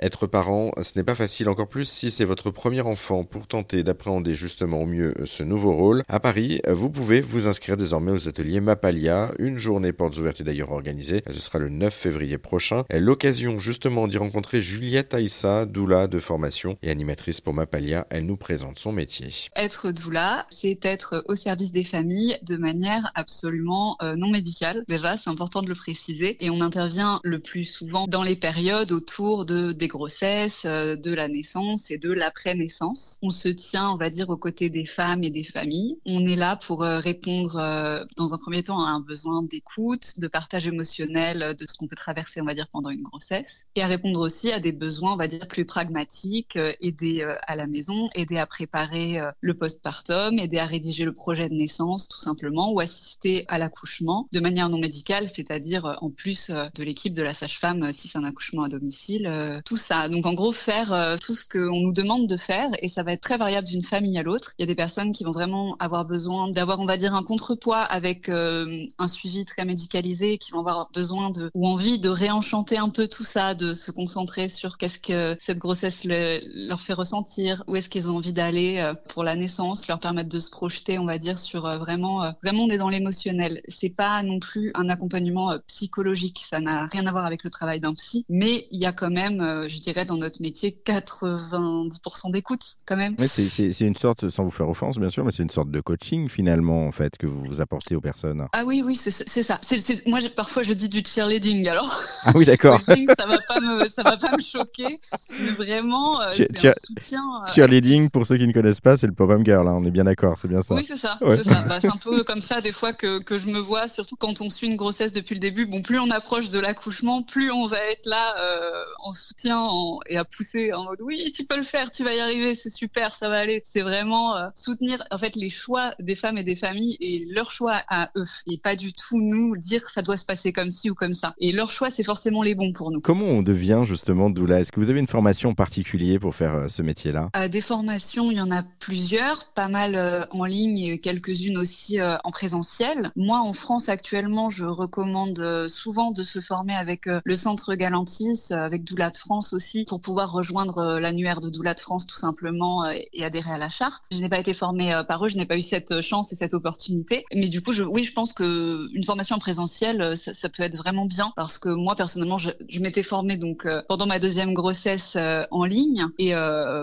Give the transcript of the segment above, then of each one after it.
Être parent, ce n'est pas facile, encore plus si c'est votre premier enfant. Pour tenter d'appréhender justement au mieux ce nouveau rôle, à Paris, vous pouvez vous inscrire désormais aux ateliers Mapalia. Une journée portes ouvertes est d'ailleurs organisée. Ce sera le 9 février prochain. L'occasion justement d'y rencontrer Juliette Aïssa, doula de formation et animatrice pour Mapalia. Elle nous présente son métier. Être doula, c'est être au service des familles de manière absolument euh, non médicale. Déjà, c'est important de le préciser. Et on intervient le plus souvent dans les périodes autour de des grossesses, euh, de la naissance et de l'après-naissance. On se tient, on va dire, aux côtés des femmes et des familles. On est là pour euh, répondre, euh, dans un premier temps, à un besoin d'écoute, de partage émotionnel de ce qu'on peut traverser, on va dire, pendant une grossesse, et à répondre aussi à des besoins, on va dire, plus pragmatiques, aider à la maison, aider à préparer le postpartum, aider à rédiger le projet de naissance, tout simplement, ou assister à l'accouchement de manière non médicale, c'est-à-dire en plus de l'équipe de la sage-femme si c'est un accouchement à domicile, ça. Donc en gros, faire euh, tout ce qu'on nous demande de faire et ça va être très variable d'une famille à l'autre. Il y a des personnes qui vont vraiment avoir besoin d'avoir, on va dire, un contrepoids avec euh, un suivi très médicalisé, qui vont avoir besoin de ou envie de réenchanter un peu tout ça, de se concentrer sur qu'est-ce que cette grossesse leur fait ressentir, où est-ce qu'ils ont envie d'aller euh, pour la naissance, leur permettre de se projeter, on va dire, sur vraiment, vraiment on est dans l'émotionnel. C'est pas non plus un accompagnement psychologique, ça n'a rien à voir avec le travail d'un psy, mais il y a quand même euh, je dirais, dans notre métier, 90% d'écoute quand même. c'est une sorte, sans vous faire offense bien sûr, mais c'est une sorte de coaching finalement en fait que vous apportez aux personnes. Ah oui, oui, c'est ça. moi, parfois, je dis du cheerleading alors. Ah oui, d'accord. ça va pas me, ça va pas me choquer, mais vraiment, euh, c'est un soutien. Euh, cheerleading, pour ceux qui ne connaissent pas, c'est le pop-up girl. Hein, on est bien d'accord, c'est bien ça. Oui, c'est ça. Bah, c'est un peu comme ça des fois que, que, je me vois, surtout quand on suit une grossesse depuis le début. Bon, plus on approche de l'accouchement, plus on va être là en soutien et à pousser en mode oui, tu peux le faire, tu vas y arriver, c'est super, ça va aller. C'est vraiment euh, soutenir en fait les choix des femmes et des familles et leur choix à eux et pas du tout nous dire ça doit se passer comme ci ou comme ça. Et leur choix, c'est forcément les bons pour nous. Comment on devient justement doula? Est-ce que vous avez une formation particulière pour faire euh, ce métier-là? Euh, Des formations, il y en a plusieurs, pas mal en ligne et quelques-unes aussi en présentiel. Moi, en France actuellement, je recommande souvent de se former avec le Centre Galantis, avec Doula de France aussi pour pouvoir rejoindre euh, l'annuaire de Doula de France tout simplement euh, et adhérer à la charte. Je n'ai pas été formée euh, par eux, je n'ai pas eu cette chance et cette opportunité. Mais du coup, je, oui, je pense que une formation en présentiel, ça, peut être vraiment bien parce que moi personnellement, je, m'étais formée donc pendant ma deuxième grossesse en ligne et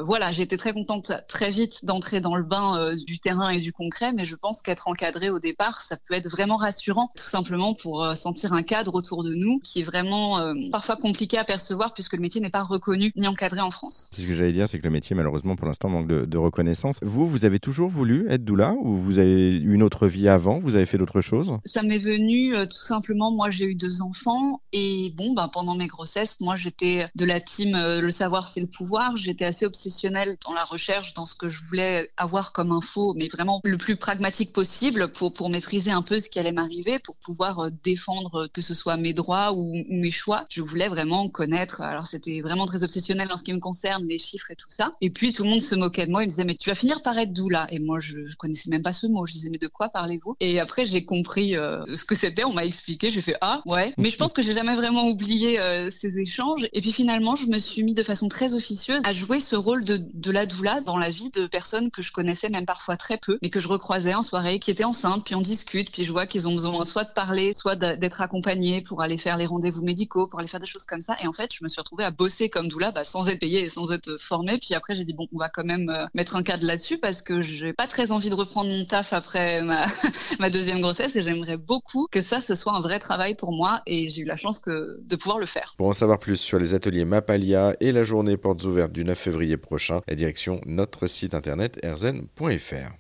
voilà, j'ai été très contente très vite d'entrer dans le bain du terrain et du concret. Mais je pense qu'être encadré au départ, ça peut être vraiment rassurant, tout simplement pour sentir un cadre autour de nous qui est vraiment parfois compliqué à percevoir puisque le métier n'est pas reconnu ni encadré en France. C'est ce que j'allais dire, c'est que le métier, malheureusement, pour l'instant, manque de, reconnaissance. Vous, vous avez toujours voulu être doula ou vous avez eu une autre vie avant Vous avez fait d'autres choses? Ça m'est venu euh, tout simplement. Moi, j'ai eu deux enfants et bon, bah, pendant mes grossesses, moi, j'étais de la team euh, le savoir, c'est le pouvoir. J'étais assez obsessionnelle dans la recherche, dans ce que je voulais avoir comme info, mais vraiment le plus pragmatique possible pour, pour maîtriser un peu ce qui allait m'arriver, pour pouvoir euh, défendre que ce soit mes droits ou, ou mes choix. Je voulais vraiment connaître. Alors, c'était vraiment très obsessionnel en ce qui me concerne, les chiffres et tout ça. Et puis tout le monde se moquait de moi, il me disait mais tu vas finir par être doula. Et moi je, je connaissais même pas ce mot. Je disais mais de quoi parlez-vous? Et après j'ai compris euh, ce que c'était. On m'a expliqué. J'ai fait ah ouais. Mais je pense que j'ai jamais vraiment oublié euh, ces échanges. Et puis finalement je me suis mis de façon très officieuse à jouer ce rôle de, de la doula dans la vie de personnes que je connaissais même parfois très peu, mais que je recroisais en soirée, qui étaient enceintes. Puis on discute. Puis je vois qu'ils ont besoin soit de parler, soit d'être accompagnés pour aller faire les rendez-vous médicaux, pour aller faire des choses comme ça. Et en fait je me suis retrouvée à bosser comme doula bah, sans être payée et sans être formée. Puis après, j'ai dit, bon, on va quand même euh, mettre un cadre là-dessus parce que j'ai pas très envie de reprendre mon taf après ma, deuxième grossesse et j'aimerais beaucoup que ça, ce soit un vrai travail pour moi et j'ai eu la chance de pouvoir le faire. Pour en savoir plus sur les ateliers Mapalia et la journée portes ouvertes du 9 février prochain, la direction notre site internet erzen.fr.